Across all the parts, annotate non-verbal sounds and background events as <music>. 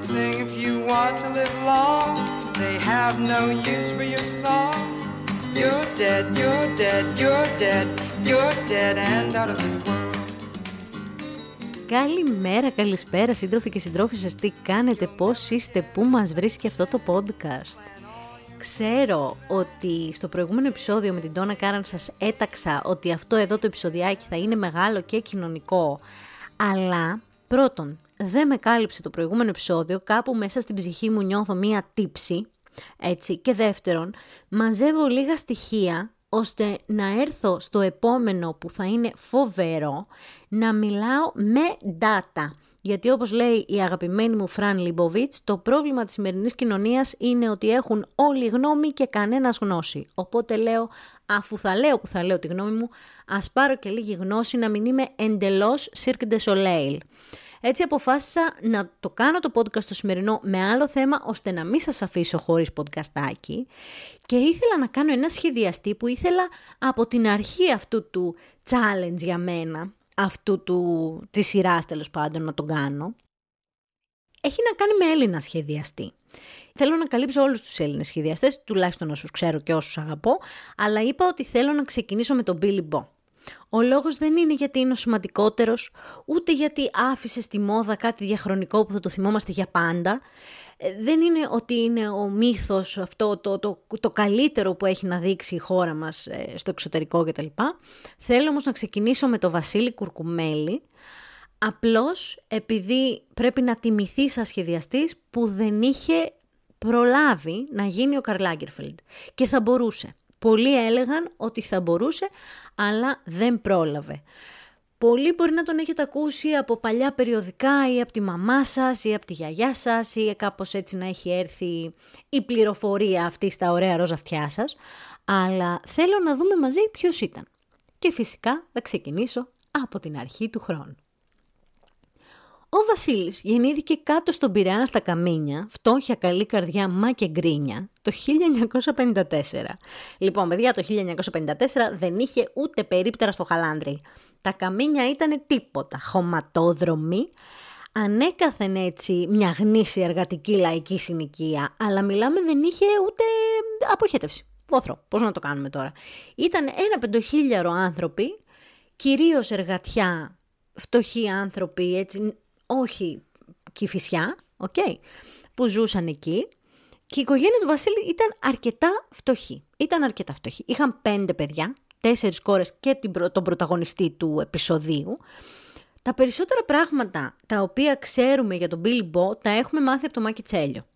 and sing if you want to live long. They have no use for your song. You're dead, you're dead, you're dead, you're dead and out of this world. Καλημέρα, καλησπέρα σύντροφοι και συντρόφισσες, τι κάνετε, πώς είστε, πού μας βρίσκει αυτό το podcast; Ξέρω ότι στο προηγούμενο επεισόδιο με την Τόνα Κάραν σας έταξα ότι αυτό εδώ το επεισοδιάκι θα είναι μεγάλο και κοινωνικό, αλλά πρώτον δεν με κάλυψε το προηγούμενο επεισόδιο, κάπου μέσα στην ψυχή μου νιώθω μία τύψη, έτσι, και δεύτερον μαζεύω λίγα στοιχεία ώστε να έρθω στο επόμενο που θα είναι φοβερό να μιλάω με data. Γιατί όπως λέει η αγαπημένη μου Φραν Λιμποβίτς, το πρόβλημα της σημερινής κοινωνίας είναι ότι έχουν όλοι γνώμη και κανένας γνώση. Οπότε λέω, αφού θα λέω που θα λέω τη γνώμη μου, ας πάρω και λίγη γνώση να μην είμαι εντελώς Cirque de Soleil. Έτσι αποφάσισα να το κάνω το podcast το σημερινό με άλλο θέμα, ώστε να μην σας αφήσω χωρίς podcastάκι. Και ήθελα να κάνω ένα σχεδιαστή που ήθελα από την αρχή αυτού του challenge για μένα, αυτού του, της σειράς τέλος πάντων να τον κάνω, έχει να κάνει με Έλληνα σχεδιαστή. Θέλω να καλύψω όλους τους Έλληνες σχεδιαστές, τουλάχιστον όσους ξέρω και όσους αγαπώ, αλλά είπα ότι θέλω να ξεκινήσω με τον Billy Bo. Ο λόγος δεν είναι γιατί είναι ο σημαντικότερος, ούτε γιατί άφησες στη μόδα κάτι διαχρονικό που θα το θυμόμαστε για πάντα. Ε, δεν είναι ότι είναι ο μύθος αυτό το, το, το καλύτερο που έχει να δείξει η χώρα μας ε, στο εξωτερικό κτλ. Θέλω όμως να ξεκινήσω με το Βασίλη Κουρκουμέλη, απλώς επειδή πρέπει να τιμηθεί σαν σχεδιαστής που δεν είχε προλάβει να γίνει ο Καρλάγκερφελντ και θα μπορούσε. Πολλοί έλεγαν ότι θα μπορούσε, αλλά δεν πρόλαβε. Πολλοί μπορεί να τον έχετε ακούσει από παλιά περιοδικά ή από τη μαμά σας ή από τη γιαγιά σας ή κάπως έτσι να έχει έρθει η πληροφορία αυτή στα ωραία ρόζα αυτιά σας. Αλλά θέλω να δούμε μαζί ποιος ήταν. Και φυσικά θα ξεκινήσω από την αρχή του χρόνου. Ο Βασίλης γεννήθηκε κάτω στον Πειραιά στα Καμίνια, φτώχεια, καλή καρδιά, μα και γκρίνια, το 1954. Λοιπόν, παιδιά, το 1954 δεν είχε ούτε περίπτερα στο χαλάνδρι. Τα Καμίνια ήταν τίποτα, χωματόδρομοι, ανέκαθεν έτσι μια γνήσια εργατική λαϊκή συνοικία, αλλά μιλάμε δεν είχε ούτε αποχέτευση. Πόθρο, πώς να το κάνουμε τώρα. Ήταν ένα πεντοχίλιαρο άνθρωποι, κυρίως εργατιά, φτωχοί άνθρωποι, έτσι, όχι κυφισιά, okay, που ζούσαν εκεί. Και η οικογένεια του Βασίλη ήταν αρκετά φτωχή. Ήταν αρκετά φτωχή. Είχαν πέντε παιδιά, τέσσερις κόρες και τον πρωταγωνιστή του επεισοδίου. Τα περισσότερα πράγματα τα οποία ξέρουμε για τον Billy Bo τα έχουμε μάθει από το Μάκη Τσέλιο.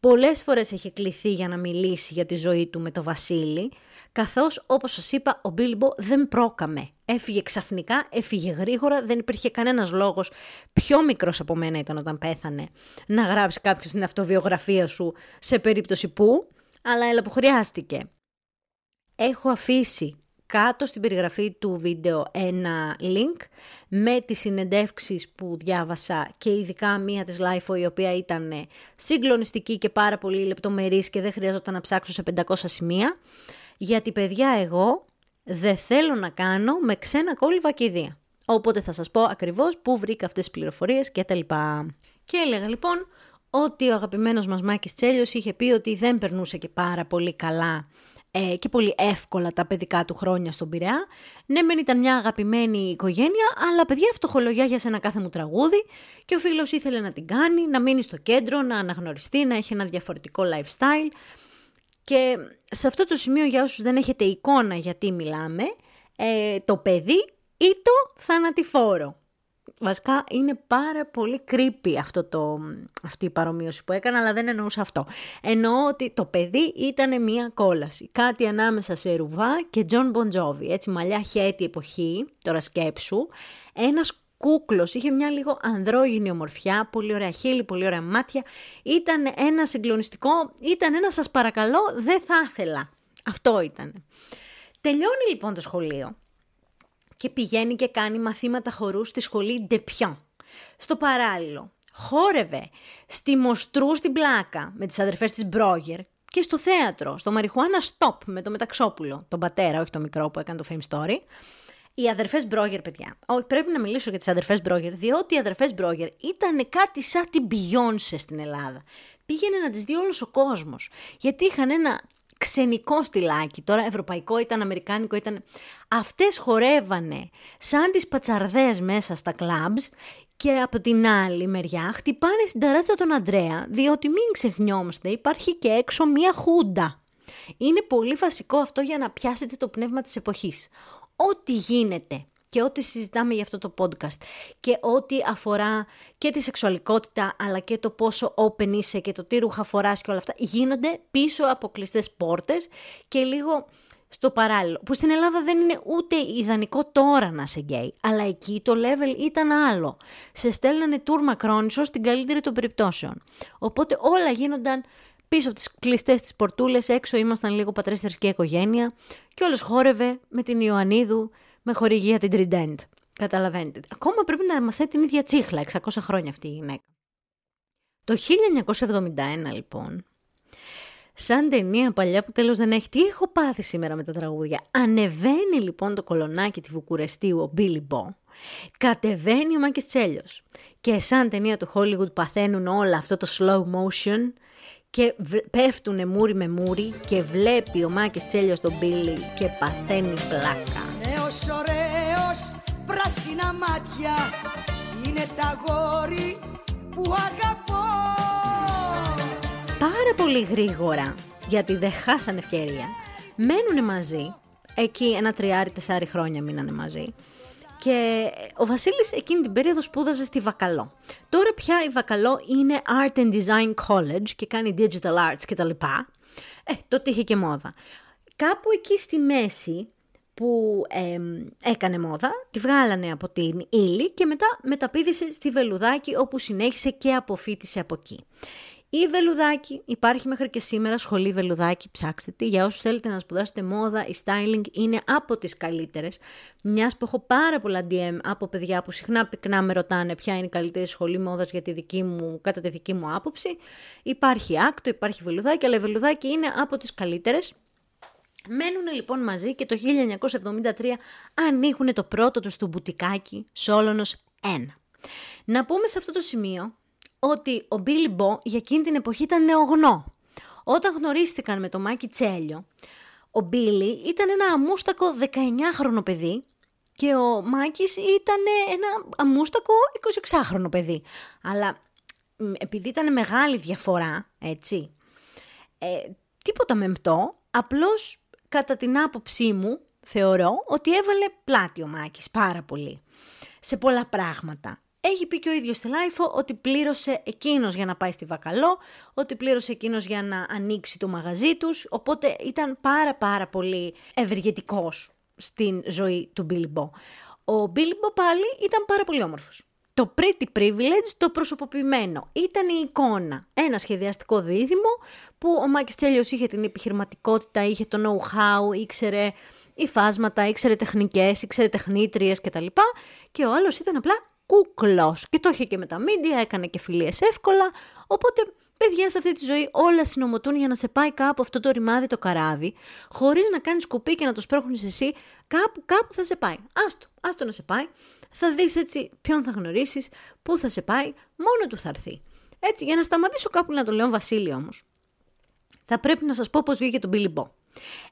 Πολλές φορές έχει κληθεί για να μιλήσει για τη ζωή του με τον Βασίλη, καθώς όπως σας είπα ο Μπίλμπο δεν πρόκαμε. Έφυγε ξαφνικά, έφυγε γρήγορα, δεν υπήρχε κανένας λόγος, πιο μικρός από μένα ήταν όταν πέθανε, να γράψει κάποιος την αυτοβιογραφία σου σε περίπτωση που, αλλά έλα που χρειάστηκε. Έχω αφήσει κάτω στην περιγραφή του βίντεο ένα link με τις συνεντεύξεις που διάβασα και ειδικά μία της LIFO η οποία ήταν συγκλονιστική και πάρα πολύ λεπτομερής και δεν χρειαζόταν να ψάξω σε 500 σημεία. Γιατί παιδιά εγώ δεν θέλω να κάνω με ξένα κόλληβα κηδεία. Οπότε θα σας πω ακριβώς πού βρήκα αυτές τις πληροφορίες και τα λοιπά. Και έλεγα λοιπόν ότι ο αγαπημένος μας Μάκης Τσέλιος είχε πει ότι δεν περνούσε και πάρα πολύ καλά ε, και πολύ εύκολα τα παιδικά του χρόνια στον Πειραιά. Ναι, μεν ήταν μια αγαπημένη οικογένεια, αλλά παιδιά φτωχολογιά για σένα κάθε μου τραγούδι και ο φίλος ήθελε να την κάνει, να μείνει στο κέντρο, να αναγνωριστεί, να έχει ένα διαφορετικό lifestyle. Και σε αυτό το σημείο για όσους δεν έχετε εικόνα γιατί μιλάμε, ε, το παιδί ή το θανατηφόρο. Βασικά είναι πάρα πολύ creepy αυτό το, αυτή η παρομοίωση που έκανα, αλλά δεν εννοούσα αυτό. Εννοώ ότι το παιδί ήταν μια κόλαση. Κάτι ανάμεσα σε Ρουβά και Τζον Μπον Τζόβι. Έτσι μαλλιά χαίτη εποχή, τώρα σκέψου. Ένας κούκλος, είχε μια λίγο ανδρόγυνη ομορφιά, πολύ ωραία χείλη, πολύ ωραία μάτια. Ήταν ένα συγκλονιστικό, ήταν ένα σας παρακαλώ, δεν θα ήθελα. Αυτό ήταν. Τελειώνει λοιπόν το σχολείο και πηγαίνει και κάνει μαθήματα χορού στη σχολή Ντεπιόν. Στο παράλληλο, χόρευε στη Μοστρού στην Πλάκα με τις αδερφές της Μπρόγερ και στο θέατρο, στο Μαριχουάνα Stop με το Μεταξόπουλο, τον πατέρα, όχι το μικρό που έκανε το Fame Story. οι αδερφές Μπρόγερ, παιδιά. Όχι, πρέπει να μιλήσω για τις αδερφές Μπρόγερ, διότι οι αδερφές Μπρόγερ ήταν κάτι σαν την Beyoncé στην Ελλάδα. Πήγαινε να τις δει όλος ο κόσμος. Γιατί είχαν ένα ξενικό στυλάκι, τώρα ευρωπαϊκό ήταν, αμερικάνικο ήταν. Αυτές χορεύανε σαν τις πατσαρδές μέσα στα κλαμπς και από την άλλη μεριά χτυπάνε στην ταράτσα τον Αντρέα, διότι μην ξεχνιόμαστε, υπάρχει και έξω μία χούντα. Είναι πολύ βασικό αυτό για να πιάσετε το πνεύμα της εποχής. Ό,τι γίνεται και ό,τι συζητάμε για αυτό το podcast και ό,τι αφορά και τη σεξουαλικότητα αλλά και το πόσο open είσαι και το τι ρούχα φοράς και όλα αυτά γίνονται πίσω από κλειστές πόρτες και λίγο στο παράλληλο. Που στην Ελλάδα δεν είναι ούτε ιδανικό τώρα να είσαι γκέι, αλλά εκεί το level ήταν άλλο. Σε στέλνανε τουρ μακρόνισο στην καλύτερη των περιπτώσεων. Οπότε όλα γίνονταν πίσω από τις κλειστές τις πορτούλες, έξω ήμασταν λίγο πατρές θρησκεία οικογένεια και όλος χόρευε με την Ιωαννίδου με χορηγία την Trident. Καταλαβαίνετε. Ακόμα πρέπει να μας την ίδια τσίχλα, 600 χρόνια αυτή η γυναίκα. Το 1971 λοιπόν, σαν ταινία παλιά που τέλος δεν έχει, τι έχω πάθει σήμερα με τα τραγούδια; Ανεβαίνει λοιπόν το κολονάκι τη Βουκουρεστίου ο Billy Bo, κατεβαίνει ο Μάκης Τσέλιος και σαν ταινία του Hollywood παθαίνουν όλα αυτό το slow motion και πέφτουνε μούρι με μούρι και βλέπει ο Μάκης Τσέλιος τον Μπίλι και παθαίνει πλάκα. Νέος ωραίος, πράσινα μάτια, είναι τα γόρι που αγαπώ. Πάρα πολύ γρήγορα, γιατί δεν χάσανε ευκαιρία, μένουν μαζί, εκεί ένα τριάρι, τεσσάρι χρόνια μείνανε μαζί, και ο Βασίλης εκείνη την περίοδο σπούδαζε στη Βακαλό. Τώρα πια η Βακαλό είναι Art and Design College και κάνει Digital Arts κτλ. Ε, τότε είχε και μόδα. Κάπου εκεί στη μέση που έκανε μόδα, τη βγάλανε από την ύλη και μετά μεταπίδησε στη Βελουδάκη όπου συνέχισε και αποφύτησε από εκεί. Η Βελουδάκη υπάρχει μέχρι και σήμερα, σχολή Βελουδάκη, ψάξτε τη. Για όσους θέλετε να σπουδάσετε μόδα, η styling είναι από τις καλύτερες. Μιας που έχω πάρα πολλά DM από παιδιά που συχνά πυκνά με ρωτάνε ποια είναι η καλύτερη σχολή μόδας για τη δική μου, κατά τη δική μου άποψη. Υπάρχει άκτο, υπάρχει Βελουδάκη, αλλά η Βελουδάκη είναι από τις καλύτερες. Μένουν λοιπόν μαζί και το 1973 ανοίγουν το πρώτο τους του μπουτικάκι, Σόλωνος 1. Να πούμε σε αυτό το σημείο ότι ο Μπίλι Μπό για εκείνη την εποχή ήταν νεογνώ. Όταν γνωρίστηκαν με το Μάκη Τσέλιο, ο Μπίλι ήταν ένα αμούστακο 19χρονο παιδί και ο Μάκης ήταν ένα αμούστακο 26χρονο παιδί. Αλλά επειδή ήταν μεγάλη διαφορά, έτσι, ε, τίποτα μεμπτό, απλώς κατά την άποψή μου θεωρώ ότι έβαλε πλάτη ο Μάκης πάρα πολύ σε πολλά πράγματα. Έχει πει και ο ίδιος στη LiFO ότι πλήρωσε εκείνος για να πάει στη Βακαλό, ότι πλήρωσε εκείνος για να ανοίξει το μαγαζί τους, οπότε ήταν πάρα πάρα πολύ ευεργετικός στην ζωή του Billy Bo. Ο Billy Bo πάλι ήταν πάρα πολύ όμορφος. Το pretty privilege, το προσωποποιημένο, ήταν η εικόνα. Ένα σχεδιαστικό δίδυμο που ο Μάκης Τσέλιος είχε την επιχειρηματικότητα, είχε το know-how, ήξερε υφάσματα, ήξερε τεχνικές, ήξερε τεχνίτριες κτλ. Και ο άλλος ήταν απλά κούκλος και το είχε και με τα μίντια, έκανε και φιλίες εύκολα, οπότε παιδιά σε αυτή τη ζωή όλα συνομωτούν για να σε πάει κάπου αυτό το ρημάδι το καράβι, χωρίς να κάνεις κουπί και να το σπρώχνεις εσύ, κάπου, κάπου θα σε πάει. Άστο, άστο να σε πάει, θα δεις έτσι ποιον θα γνωρίσεις, πού θα σε πάει, μόνο του θα έρθει. Έτσι, για να σταματήσω κάπου να το λέω Βασίλη όμως, θα πρέπει να σας πω πώς βγήκε το Billy Bo.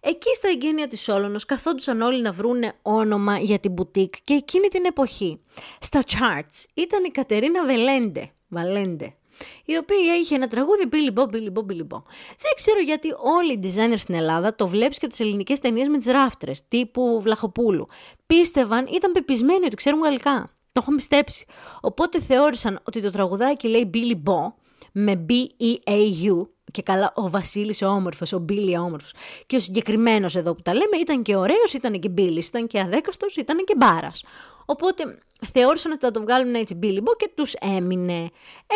Εκεί στα εγγένεια της Όλωνος καθόντουσαν όλοι να βρούνε όνομα για την μπουτίκ και εκείνη την εποχή. Στα charts ήταν η Κατερίνα Βελέντε, Βαλέντε, η οποία είχε ένα τραγούδι Billy Bo, Billy Bo, Billy Bo. Δεν ξέρω γιατί όλοι οι designers στην Ελλάδα το βλέπεις και τις ελληνικές ταινίες με τις ράφτρες, τύπου Βλαχοπούλου. Πίστευαν, ήταν πεπισμένοι ότι ξέρουν γαλλικά. Το έχω πιστέψει. Οπότε θεώρησαν ότι το τραγουδάκι λέει Billy Bo με B-E-A-U και καλά ο Βασίλης ο όμορφος, ο Μπίλι ο όμορφος. Και ο συγκεκριμένος εδώ που τα λέμε ήταν και ωραίος, ήταν και Μπίλης, ήταν και αδέκαστος, ήταν και μπάρας. Οπότε θεώρησαν ότι θα το βγάλουν έτσι Μπίλι Μπο και τους έμεινε.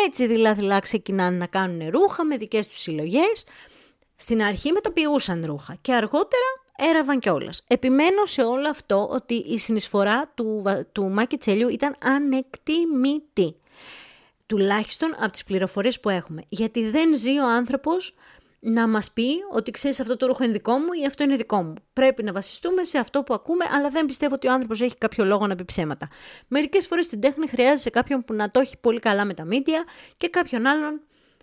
Έτσι δηλαδή ξεκινάνε να κάνουν ρούχα με δικές τους συλλογές. Στην αρχή μεταποιούσαν ρούχα και αργότερα έραβαν κιόλας. Επιμένω σε όλο αυτό ότι η συνεισφορά του, του Μάκη Τσέλιου ήταν ανεκτήμητη τουλάχιστον από τις πληροφορίες που έχουμε. Γιατί δεν ζει ο άνθρωπος να μας πει ότι ξέρεις αυτό το ρούχο είναι δικό μου ή αυτό είναι δικό μου. Πρέπει να βασιστούμε σε αυτό που ακούμε, αλλά δεν πιστεύω ότι ο άνθρωπος έχει κάποιο λόγο να πει ψέματα. Μερικές φορές στην τέχνη χρειάζεται κάποιον που να το έχει πολύ καλά με τα μίντια και κάποιον άλλον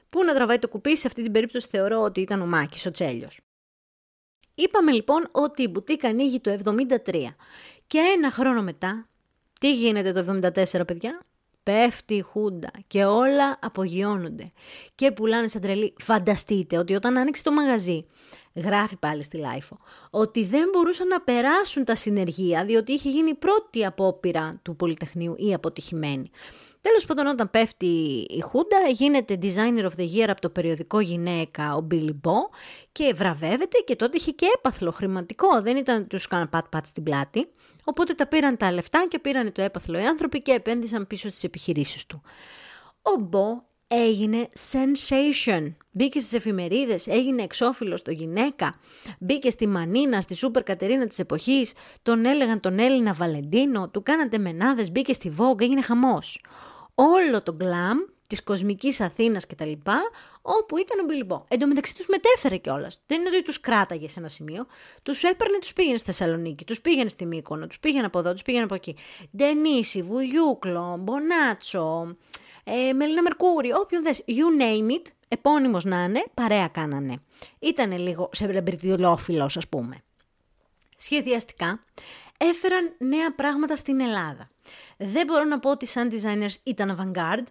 που να τραβάει το κουπί. Σε αυτή την περίπτωση θεωρώ ότι ήταν ο Μάκης, ο Τσέλιος. Είπαμε λοιπόν ότι η μπουτίκ ανοίγει το 73 και ένα χρόνο μετά, τι γίνεται το 74 παιδιά, πέφτει η χούντα και όλα απογειώνονται και πουλάνε σαν τρελοί. Φανταστείτε ότι όταν άνοιξε το μαγαζί, γράφει πάλι στη LiFO, ότι δεν μπορούσαν να περάσουν τα συνεργεία διότι είχε γίνει η πρώτη απόπειρα του Πολυτεχνείου ή αποτυχημένη. Τέλος πάντων όταν πέφτει η Χούντα γίνεται designer of the year από το περιοδικό γυναίκα ο Billy Bo και βραβεύεται και τότε είχε και έπαθλο χρηματικό, δεν ήταν ότι τους κάναν πατ πατ στην πλάτη. Οπότε τα πήραν τα λεφτά και πήραν το έπαθλο οι άνθρωποι και επένδυσαν πίσω στις επιχειρήσεις του. Ο Μπο έγινε sensation. Μπήκε στις εφημερίδες, έγινε εξώφυλλος στο γυναίκα, μπήκε στη Μανίνα, στη Σούπερ Κατερίνα της εποχής, τον έλεγαν τον Έλληνα Βαλεντίνο, του κάνατε μενάδες, μπήκε στη Vogue, έγινε χαμός όλο το γκλάμ της κοσμικής Αθήνας κτλ. όπου ήταν ο Μπιλιμπό. Εν τω μεταξύ τους μετέφερε κιόλας. Δεν είναι ότι τους κράταγε σε ένα σημείο. Τους έπαιρνε, τους πήγαινε στη Θεσσαλονίκη, τους πήγαινε στη Μύκονο, τους πήγαινε από εδώ, τους πήγαινε από εκεί. Ντενίση, Βουγιούκλο, Μπονάτσο, ε, Μελίνα Μερκούρη, όποιον δες, you name it, επώνυμος να είναι, παρέα κάνανε. Ήτανε λίγο σε μπρεμπριτιλόφιλος ας πούμε. Σχεδιαστικά, έφεραν νέα πράγματα στην Ελλάδα. Δεν μπορώ να πω ότι σαν designers ήταν avant-garde,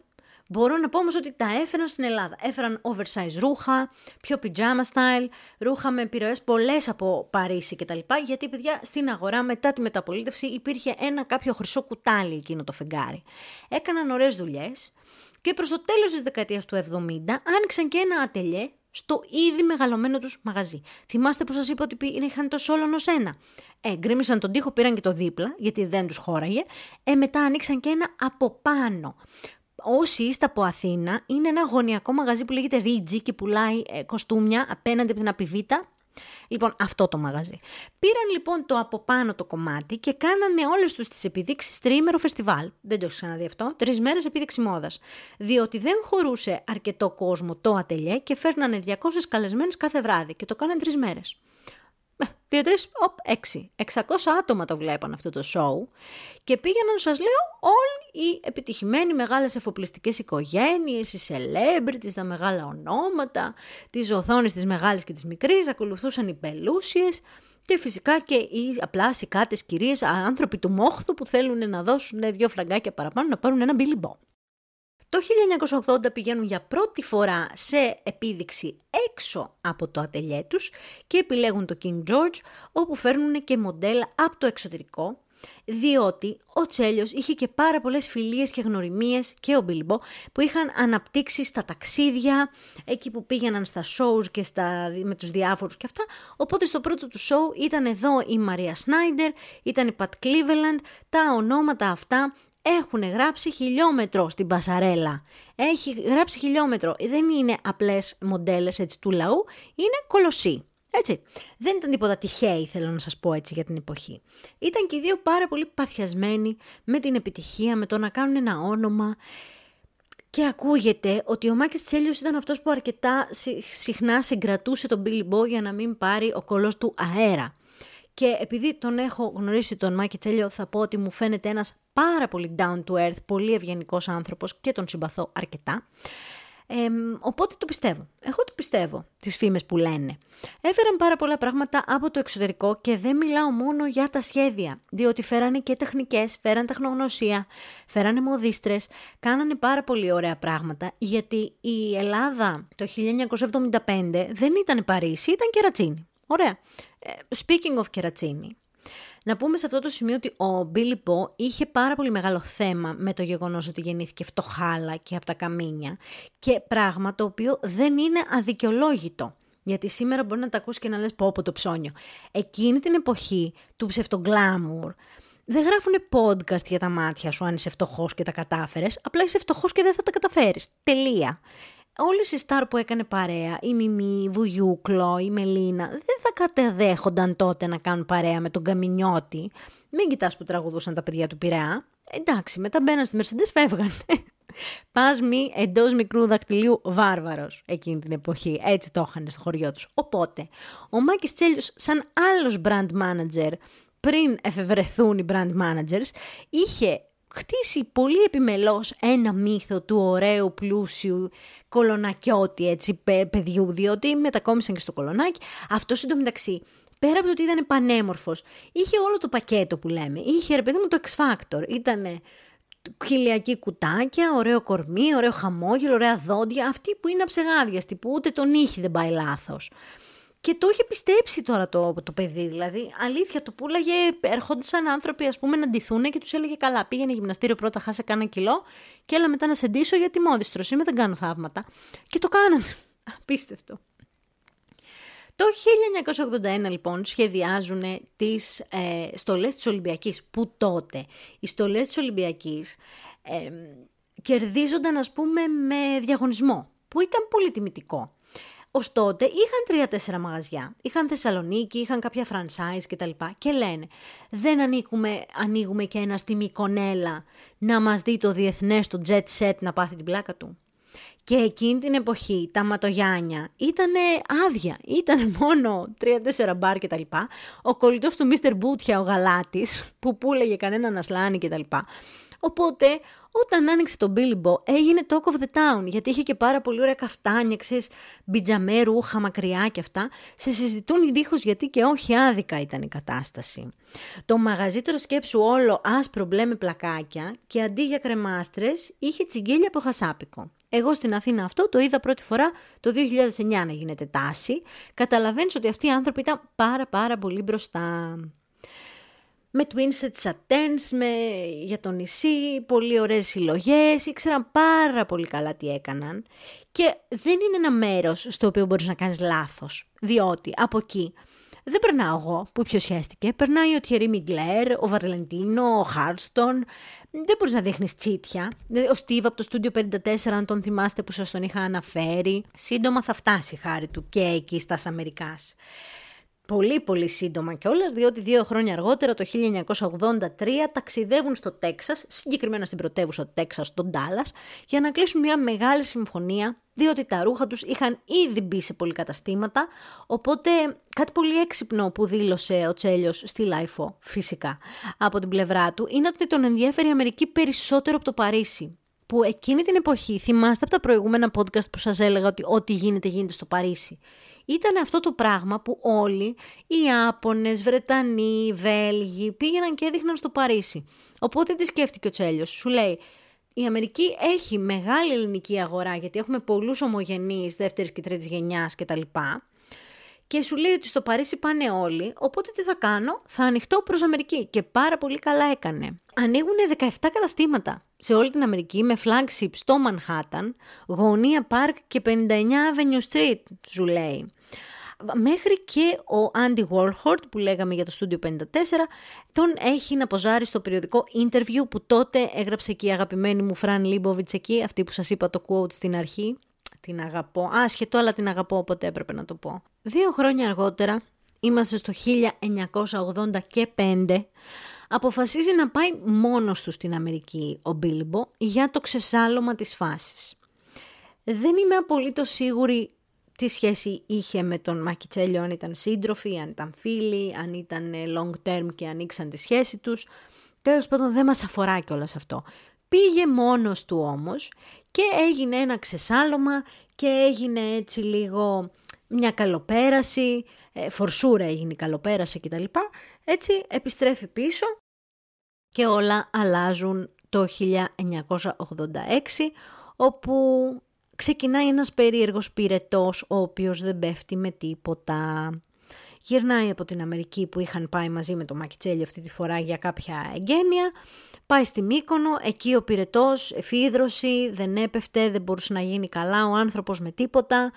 Μπορώ να πω όμως ότι τα έφεραν στην Ελλάδα. Έφεραν oversize ρούχα, πιο pyjama style, ρούχα με επιρροές πολλές από Παρίσι κτλ. Γιατί, παιδιά, στην αγορά μετά τη μεταπολίτευση υπήρχε ένα κάποιο χρυσό κουτάλι εκείνο το φεγγάρι. Έκαναν ωραίες δουλειές και προς το τέλος της δεκαετίας του 70 άνοιξαν και ένα ατελιέ στο ήδη μεγαλωμένο τους μαγαζί. Θυμάστε που σας είπα ότι είχαν το σόλον ως ένα. Ε, γκρίμισαν τον τοίχο, πήραν και το δίπλα, γιατί δεν τους χώραγε. Ε, μετά ανοίξαν και ένα από πάνω. Όσοι είστε από Αθήνα, είναι ένα γωνιακό μαγαζί που λέγεται Ρίτζι και πουλάει ε, κοστούμια απέναντι από την Απιβίτα Λοιπόν, αυτό το μαγαζί. Πήραν λοιπόν το από πάνω το κομμάτι και κάνανε όλες τους τις επιδείξεις τριήμερο φεστιβάλ. Δεν το έχω ξαναδεί αυτό. Τρεις μέρες επίδειξη μόδας. Διότι δεν χωρούσε αρκετό κόσμο το ατελιέ και φέρνανε 200 καλεσμένες κάθε βράδυ και το κάνανε τρεις μέρες. 2, 3, 600 άτομα το βλέπαν αυτό το show και πήγαιναν, σας λέω, όλοι οι επιτυχημένοι μεγάλες εφοπλιστικές οικογένειες οι celebrities, τα μεγάλα ονόματα, τι οθόνε της μεγάλης και της μικρής, ακολουθούσαν οι πελούσιες και φυσικά και οι απλά σικάτες κυρίες άνθρωποι του μόχθου που θέλουν να δώσουν δύο φραγκάκια παραπάνω να πάρουν ένα μπιλιμπό το 1980 πηγαίνουν για πρώτη φορά σε επίδειξη έξω από το ατελιέ τους και επιλέγουν το King George όπου φέρνουν και μοντέλα από το εξωτερικό διότι ο Τσέλιος είχε και πάρα πολλές φιλίες και γνωριμίες και ο Μπίλμπο που είχαν αναπτύξει στα ταξίδια, εκεί που πήγαιναν στα shows και στα, με τους διάφορους και αυτά. Οπότε στο πρώτο του show ήταν εδώ η Μαρία Σνάιντερ, ήταν η Πατ Cleveland, τα ονόματα αυτά έχουν γράψει χιλιόμετρο στην πασαρέλα. Έχει γράψει χιλιόμετρο. Δεν είναι απλές μοντέλες έτσι του λαού, είναι κολοσσί. Έτσι. Δεν ήταν τίποτα τυχαίοι, θέλω να σας πω έτσι για την εποχή. Ήταν και οι δύο πάρα πολύ παθιασμένοι με την επιτυχία, με το να κάνουν ένα όνομα. Και ακούγεται ότι ο Μάκης Τσέλιος ήταν αυτός που αρκετά συχνά συγκρατούσε τον Billy Bo για να μην πάρει ο κολός του αέρα. Και επειδή τον έχω γνωρίσει τον Μάκη Τσέλιο, θα πω ότι μου φαίνεται ένας πάρα πολύ down to earth, πολύ ευγενικός άνθρωπος και τον συμπαθώ αρκετά. Ε, οπότε το πιστεύω. Εγώ το πιστεύω, τις φήμες που λένε. Έφεραν πάρα πολλά πράγματα από το εξωτερικό και δεν μιλάω μόνο για τα σχέδια, διότι φέρανε και τεχνικές, φέραν τεχνογνωσία, φέρανε μοδίστρες, κάνανε πάρα πολύ ωραία πράγματα, γιατί η Ελλάδα το 1975 δεν ήταν Παρίσι, ήταν Κερατσίνη. Ωραία. Ε, speaking of κερατσίνη, να πούμε σε αυτό το σημείο ότι ο Billy Bo είχε πάρα πολύ μεγάλο θέμα με το γεγονός ότι γεννήθηκε φτωχάλα και από τα καμίνια και πράγμα το οποίο δεν είναι αδικαιολόγητο. Γιατί σήμερα μπορεί να τα ακούσει και να λες πω από το ψώνιο. Εκείνη την εποχή του ψευτογκλάμουρ, δεν γράφουν podcast για τα μάτια σου αν είσαι φτωχός και τα κατάφερες, απλά είσαι φτωχός και δεν θα τα καταφέρεις. Τελεία όλες οι στάρ που έκανε παρέα, η Μιμή, η Βουγιούκλο, η Μελίνα, δεν θα κατεδέχονταν τότε να κάνουν παρέα με τον Καμινιώτη. Μην κοιτάς που τραγουδούσαν τα παιδιά του Πειραιά. Εντάξει, μετά μπαίναν στη Mercedes, φεύγαν. <laughs> Πάσμη εντός μικρού δακτυλίου βάρβαρος εκείνη την εποχή. Έτσι το είχαν στο χωριό τους. Οπότε, ο Μάκης Τσέλιος, σαν άλλος brand manager, πριν εφευρεθούν οι brand managers, είχε χτίσει πολύ επιμελώς ένα μύθο του ωραίου, πλούσιου, κολονακιώτη έτσι, παιδιού, διότι μετακόμισαν και στο κολονάκι. Αυτό εντωμεταξύ, πέρα από το ότι ήταν πανέμορφος, είχε όλο το πακέτο που λέμε. Είχε, ρε παιδί μου, το X Factor. Ήτανε χιλιακή κουτάκια, ωραίο κορμί, ωραίο χαμόγελο, ωραία δόντια. Αυτή που είναι αψεγάδιαστη, που ούτε τον είχε δεν πάει λάθος. Και το είχε πιστέψει τώρα το, το παιδί. Δηλαδή, αλήθεια, το πουλάγε, ερχόντουσαν άνθρωποι ας πούμε, να ντυθούν και τους έλεγε: Καλά, πήγαινε γυμναστήριο πρώτα, χάσε κάνα κιλό και έλα μετά να σε ντύσω γιατί μόδιστρος είμαι, δεν κάνω θαύματα. Και το κάνανε. Απίστευτο. Το 1981 λοιπόν σχεδιάζουν τις ε, στολές της Ολυμπιακής, που τότε οι στολές της Ολυμπιακής ε, κερδίζονταν ας πούμε με διαγωνισμό, που ήταν πολύ τιμητικό. Ωστότε τότε είχαν τρία-τέσσερα μαγαζιά. Είχαν Θεσσαλονίκη, είχαν κάποια franchise κτλ. Και λένε, δεν ανοίγουμε, ανοίγουμε και ένα στη Μικονέλα να μας δει το διεθνές, το jet set να πάθει την πλάκα του. Και εκείνη την εποχή τα ματογιάνια ήταν άδεια. Ήταν μόνο 3-4 μπαρ κτλ. Ο κολλητός του Μίστερ Μπούτια, ο γαλάτης, που πούλεγε κανέναν ασλάνι κτλ. Οπότε, όταν άνοιξε το Bilbo, έγινε talk of the town, γιατί είχε και πάρα πολύ ωραία καφτάνια, ξέρεις, μπιτζαμέ, ρούχα, μακριά και αυτά. Σε συζητούν δίχως γιατί και όχι άδικα ήταν η κατάσταση. Το μαγαζί τώρα σκέψου όλο άσπρο μπλε με πλακάκια και αντί για κρεμάστρες είχε τσιγκέλια από χασάπικο. Εγώ στην Αθήνα αυτό το είδα πρώτη φορά το 2009 να γίνεται τάση. Καταλαβαίνεις ότι αυτοί οι άνθρωποι ήταν πάρα πάρα πολύ μπροστά με twinset satins, με, για το νησί, πολύ ωραίες συλλογές, ήξεραν πάρα πολύ καλά τι έκαναν. Και δεν είναι ένα μέρος στο οποίο μπορείς να κάνεις λάθος, διότι από εκεί δεν περνάω εγώ που πιο σχέστηκε, περνάει ο Τιερή Μιγκλέρ, ο Βαρλεντίνο, ο Χάρστον, δεν μπορείς να δείχνεις τσίτια. Ο Στίβ από το Studio 54, αν τον θυμάστε που σας τον είχα αναφέρει, σύντομα θα φτάσει χάρη του και εκεί στα Αμερικάς πολύ πολύ σύντομα κιόλας, διότι δύο χρόνια αργότερα, το 1983, ταξιδεύουν στο Τέξας, συγκεκριμένα στην πρωτεύουσα του Τέξας, τον Ντάλλας, για να κλείσουν μια μεγάλη συμφωνία, διότι τα ρούχα τους είχαν ήδη μπει σε πολυκαταστήματα, οπότε κάτι πολύ έξυπνο που δήλωσε ο Τσέλιος στη LiFO, φυσικά, από την πλευρά του, είναι ότι τον ενδιαφέρει η Αμερική περισσότερο από το Παρίσι που εκείνη την εποχή, θυμάστε από τα προηγούμενα podcast που σας έλεγα ότι ό,τι γίνεται γίνεται στο Παρίσι ήταν αυτό το πράγμα που όλοι οι Ιάπωνες, Βρετανοί, Βέλγοι πήγαιναν και έδειχναν στο Παρίσι. Οπότε τι σκέφτηκε ο Τσέλιος, σου λέει η Αμερική έχει μεγάλη ελληνική αγορά γιατί έχουμε πολλούς ομογενείς δεύτερης και τρίτης γενιάς κτλ. Και σου λέει ότι στο Παρίσι πάνε όλοι, οπότε τι θα κάνω, θα ανοιχτώ προς Αμερική. Και πάρα πολύ καλά έκανε. Ανοίγουν 17 καταστήματα σε όλη την Αμερική με flagship στο Manhattan, γωνία Park και 59 Avenue Street, σου λέει. Μέχρι και ο Andy Warhol που λέγαμε για το Studio 54 τον έχει να ποζάρει στο περιοδικό interview που τότε έγραψε και η αγαπημένη μου Φραν Λίμποβιτς εκεί, αυτή που σας είπα το quote στην αρχή. Την αγαπώ. Άσχετο, αλλά την αγαπώ, οπότε έπρεπε να το πω. Δύο χρόνια αργότερα, είμαστε στο 1985, αποφασίζει να πάει μόνος του στην Αμερική ο Μπίλμπο για το ξεσάλωμα της φάσης. Δεν είμαι απολύτως σίγουρη τι σχέση είχε με τον Μακιτσέλιο, αν ήταν σύντροφοι, αν ήταν φίλοι, αν ήταν long term και ανοίξαν τη σχέση τους. Τέλος πάντων δεν μας αφορά κιόλας αυτό. Πήγε μόνος του όμως και έγινε ένα ξεσάλωμα και έγινε έτσι λίγο μια καλοπέραση, ε, φορσούρα έγινε η καλοπέραση κτλ. Έτσι επιστρέφει πίσω και όλα αλλάζουν το 1986 όπου ξεκινάει ένας περίεργος πυρετός ο οποίος δεν πέφτει με τίποτα. Γυρνάει από την Αμερική που είχαν πάει μαζί με το Μακιτσέλιο αυτή τη φορά για κάποια εγγένεια. Πάει στη Μύκονο, εκεί ο πυρετός, εφίδρωση, δεν έπεφτε, δεν μπορούσε να γίνει καλά ο άνθρωπος με τίποτα.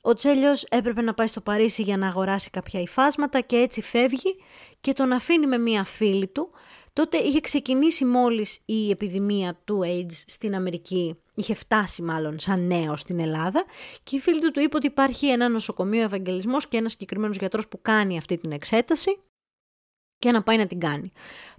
Ο Τσέλιος έπρεπε να πάει στο Παρίσι για να αγοράσει κάποια υφάσματα και έτσι φεύγει και τον αφήνει με μία φίλη του. Τότε είχε ξεκινήσει μόλις η επιδημία του AIDS στην Αμερική, είχε φτάσει μάλλον σαν νέο στην Ελλάδα και η φίλη του του είπε ότι υπάρχει ένα νοσοκομείο Ευαγγελισμός και ένας συγκεκριμένος γιατρός που κάνει αυτή την εξέταση και να πάει να την κάνει.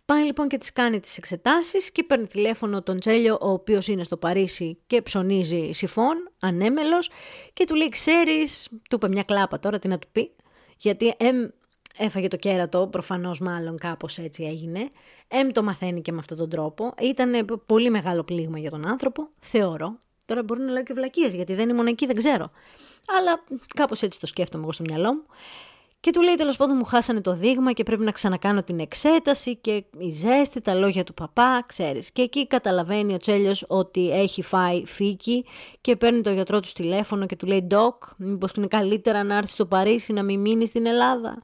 Πάει λοιπόν και τις κάνει τις εξετάσεις και παίρνει τηλέφωνο τον Τσέλιο ο οποίος είναι στο Παρίσι και ψωνίζει σιφών, ανέμελος και του λέει ξέρεις, του είπε μια κλάπα τώρα τι να του πει, γιατί εμ, έφαγε το κέρατο, προφανώς μάλλον κάπως έτσι έγινε, εμ το μαθαίνει και με αυτόν τον τρόπο, ήταν πολύ μεγάλο πλήγμα για τον άνθρωπο, θεωρώ, Τώρα μπορεί να λέω και βλακίες, γιατί δεν ήμουν εκεί, δεν ξέρω. Αλλά κάπως έτσι το σκέφτομαι εγώ στο μυαλό μου. Και του λέει τέλος πάντων μου χάσανε το δείγμα και πρέπει να ξανακάνω την εξέταση και η ζέστη, τα λόγια του παπά, ξέρεις. Και εκεί καταλαβαίνει ο Τσέλιος ότι έχει φάει φύκη και παίρνει τον γιατρό του τηλέφωνο και του λέει «Ντοκ, μήπως είναι καλύτερα να έρθεις στο Παρίσι να μην μείνεις στην Ελλάδα».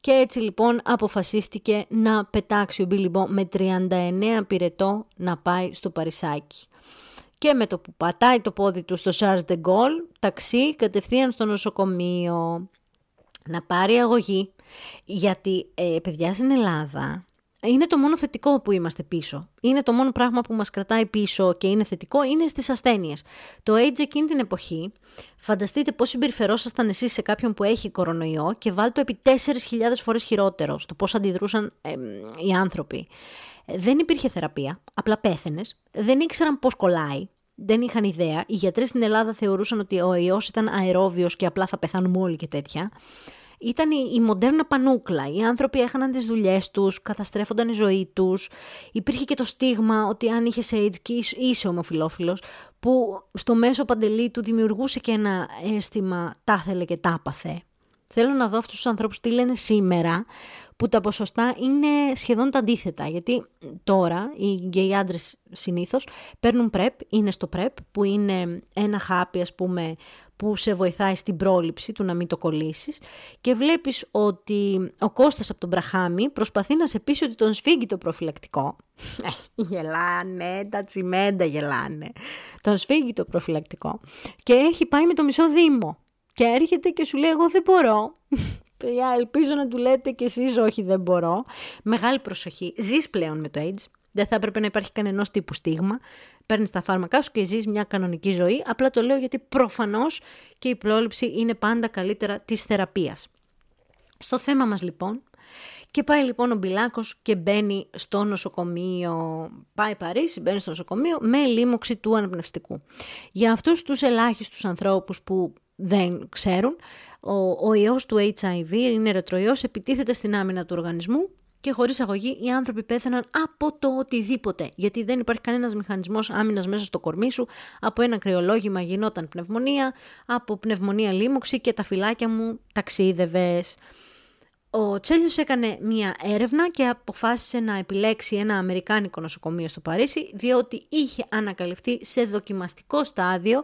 Και έτσι λοιπόν αποφασίστηκε να πετάξει ο Μπίλιμπο με 39 πυρετό να πάει στο Παρισάκι. Και με το που πατάει το πόδι του στο Charles de Gaulle, ταξί κατευθείαν στο νοσοκομείο να πάρει αγωγή, γιατί ε, παιδιά στην Ελλάδα είναι το μόνο θετικό που είμαστε πίσω. Είναι το μόνο πράγμα που μας κρατάει πίσω και είναι θετικό, είναι στις ασθένειες. Το AIDS εκείνη την εποχή, φανταστείτε πώς συμπεριφερόσασταν εσείς σε κάποιον που έχει κορονοϊό και βάλτε το επί 4.000 φορές χειρότερο στο πώς αντιδρούσαν οι άνθρωποι. Δεν υπήρχε θεραπεία, απλά πέθαινες, δεν ήξεραν πώς κολλάει, δεν είχαν ιδέα. Οι γιατροί στην Ελλάδα θεωρούσαν ότι ο ιός ήταν αερόβιος και απλά θα πεθάνουμε όλοι και τέτοια. Ήταν η, η μοντέρνα πανούκλα. Οι άνθρωποι έχαναν τις δουλειές τους, καταστρέφονταν η ζωή τους. Υπήρχε και το στίγμα ότι αν είχες AIDS και είσαι ομοφιλόφιλος, που στο μέσο παντελή του δημιουργούσε και ένα αίσθημα τα ήθελε και τα άπαθε. Θέλω να δω αυτούς τους ανθρώπους τι λένε σήμερα, που τα ποσοστά είναι σχεδόν τα αντίθετα. Γιατί τώρα οι γκέι άντρες συνήθως παίρνουν PrEP, είναι στο PrEP, που είναι ένα χάπι ας πούμε που σε βοηθάει στην πρόληψη του να μην το κολλήσεις και βλέπεις ότι ο Κώστας από τον Μπραχάμι προσπαθεί να σε πείσει ότι τον σφίγγει το προφυλακτικό. Ε, γελάνε, τα τσιμέντα γελάνε. Τον σφίγγει το προφυλακτικό και έχει πάει με το μισό δήμο. Και έρχεται και σου λέει εγώ δεν μπορώ. Παιδιά, ελπίζω να του λέτε κι εσείς όχι δεν μπορώ. Μεγάλη προσοχή. Ζεις πλέον με το AIDS. Δεν θα έπρεπε να υπάρχει κανένα τύπου στίγμα. Παίρνεις τα φάρμακά σου και ζεις μια κανονική ζωή. Απλά το λέω γιατί προφανώς και η πρόληψη είναι πάντα καλύτερα της θεραπείας. Στο θέμα μας λοιπόν, και πάει λοιπόν ο Μπιλάκος και μπαίνει στο νοσοκομείο. Πάει Παρίσι, μπαίνει στο νοσοκομείο με λίμωξη του αναπνευστικού. Για αυτούς τους ελάχιστους ανθρώπους που δεν ξέρουν, ο, ο ιός του HIV είναι ρετροϊός, επιτίθεται στην άμυνα του οργανισμού και χωρίς αγωγή οι άνθρωποι πέθαναν από το οτιδήποτε. Γιατί δεν υπάρχει κανένας μηχανισμός άμυνας μέσα στο κορμί σου. Από ένα κρυολόγημα γινόταν πνευμονία, από πνευμονία λίμωξη και τα φυλάκια μου ταξίδευες. Ο Τσέλιος έκανε μία έρευνα και αποφάσισε να επιλέξει ένα αμερικάνικο νοσοκομείο στο Παρίσι διότι είχε ανακαλυφθεί σε δοκιμαστικό στάδιο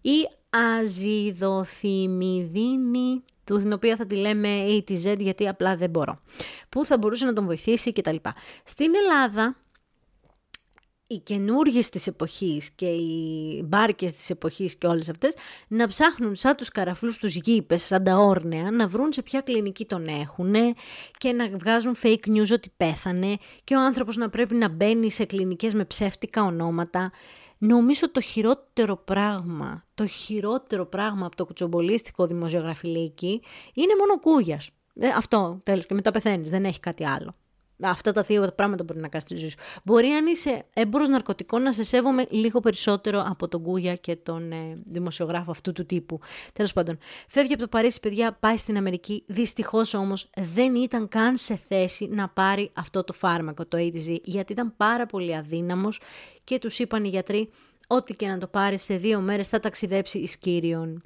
η αζιδοθυμιδίνη του την οποία θα τη λέμε A to Z γιατί απλά δεν μπορώ, που θα μπορούσε να τον βοηθήσει κτλ. Στην Ελλάδα, οι καινούργιες της εποχής και οι μπάρκες της εποχής και όλες αυτές να ψάχνουν σαν τους καραφλούς τους γήπες, σαν τα όρνεα, να βρουν σε ποια κλινική τον έχουν και να βγάζουν fake news ότι πέθανε και ο άνθρωπος να πρέπει να μπαίνει σε κλινικές με ψεύτικα ονόματα. Νομίζω το χειρότερο πράγμα, το χειρότερο πράγμα από το κουτσομπολίστικο δημοσιογραφιλίκι είναι μόνο κούγιας. Ε, αυτό τέλος και μετά πεθαίνεις, δεν έχει κάτι άλλο. Αυτά τα δύο πράγματα μπορεί να κάνεις στη ζωή σου. Μπορεί αν είσαι έμπορος ναρκωτικών να σε σέβομαι λίγο περισσότερο από τον Κούγια και τον ε, δημοσιογράφο αυτού του τύπου. Τέλος πάντων, φεύγει από το Παρίσι, παιδιά, πάει στην Αμερική. Δυστυχώς όμως δεν ήταν καν σε θέση να πάρει αυτό το φάρμακο, το ADZ, γιατί ήταν πάρα πολύ αδύναμος και τους είπαν οι γιατροί ό,τι και να το πάρει σε δύο μέρες θα ταξιδέψει εις κύριον.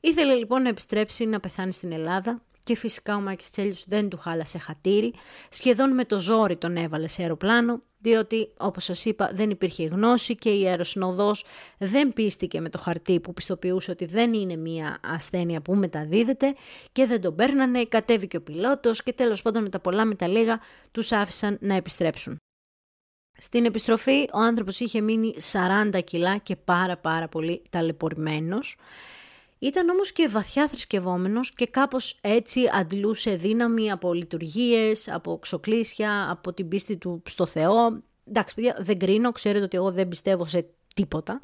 Ήθελε λοιπόν να επιστρέψει να πεθάνει στην Ελλάδα και φυσικά ο Μάκης Τσέλιος δεν του χάλασε χατήρι, σχεδόν με το ζόρι τον έβαλε σε αεροπλάνο, διότι όπως σας είπα δεν υπήρχε γνώση και η αεροσυνοδός δεν πίστηκε με το χαρτί που πιστοποιούσε ότι δεν είναι μια ασθένεια που μεταδίδεται και δεν τον παίρνανε, κατέβηκε ο πιλότος και τέλος πάντων με τα πολλά με τα λίγα τους άφησαν να επιστρέψουν. Στην επιστροφή ο άνθρωπος είχε μείνει 40 κιλά και πάρα πάρα πολύ ταλαιπωρημένος. Ήταν όμως και βαθιά θρησκευόμενος και κάπως έτσι αντλούσε δύναμη από λειτουργίες, από ξοκλήσια, από την πίστη του στο Θεό. Εντάξει παιδιά δεν κρίνω, ξέρετε ότι εγώ δεν πιστεύω σε τίποτα,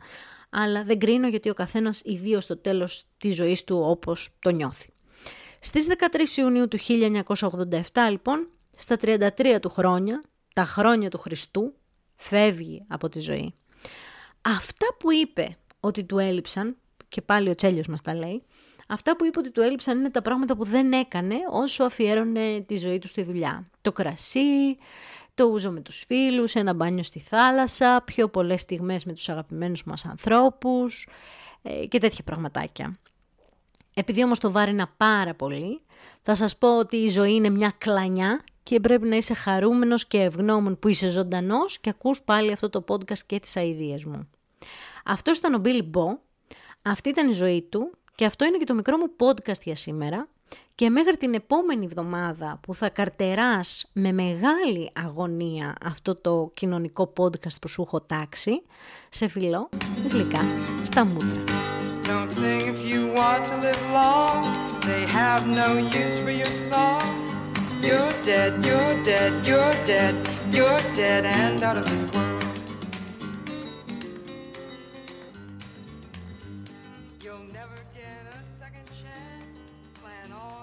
αλλά δεν κρίνω γιατί ο καθένας ιδίω στο τέλος της ζωής του όπως το νιώθει. Στις 13 Ιουνίου του 1987 λοιπόν στα 33 του χρόνια, τα χρόνια του Χριστού, φεύγει από τη ζωή. Αυτά που είπε ότι του έλειψαν, και πάλι ο Τσέλιος μας τα λέει, αυτά που είπε ότι του έλειψαν είναι τα πράγματα που δεν έκανε όσο αφιέρωνε τη ζωή του στη δουλειά. Το κρασί, το ούζο με τους φίλους, ένα μπάνιο στη θάλασσα, πιο πολλές στιγμές με τους αγαπημένους μας ανθρώπους ε, και τέτοια πραγματάκια. Επειδή όμως το βάρινα πάρα πολύ, θα σας πω ότι η ζωή είναι μια κλανιά και πρέπει να είσαι χαρούμενος και ευγνώμων που είσαι ζωντανός και ακούς πάλι αυτό το podcast και τις αηδίες μου. Αυτό ήταν ο Billy Bo, αυτή ήταν η ζωή του και αυτό είναι και το μικρό μου podcast για σήμερα και μέχρι την επόμενη εβδομάδα που θα καρτεράς με μεγάλη αγωνία αυτό το κοινωνικό podcast που σου έχω τάξει, σε φιλώ γλυκά στα μούτρα. Don't sing if you want to live long. They have no use for your song. You're dead, you're dead, you're dead, you're dead and out of this world.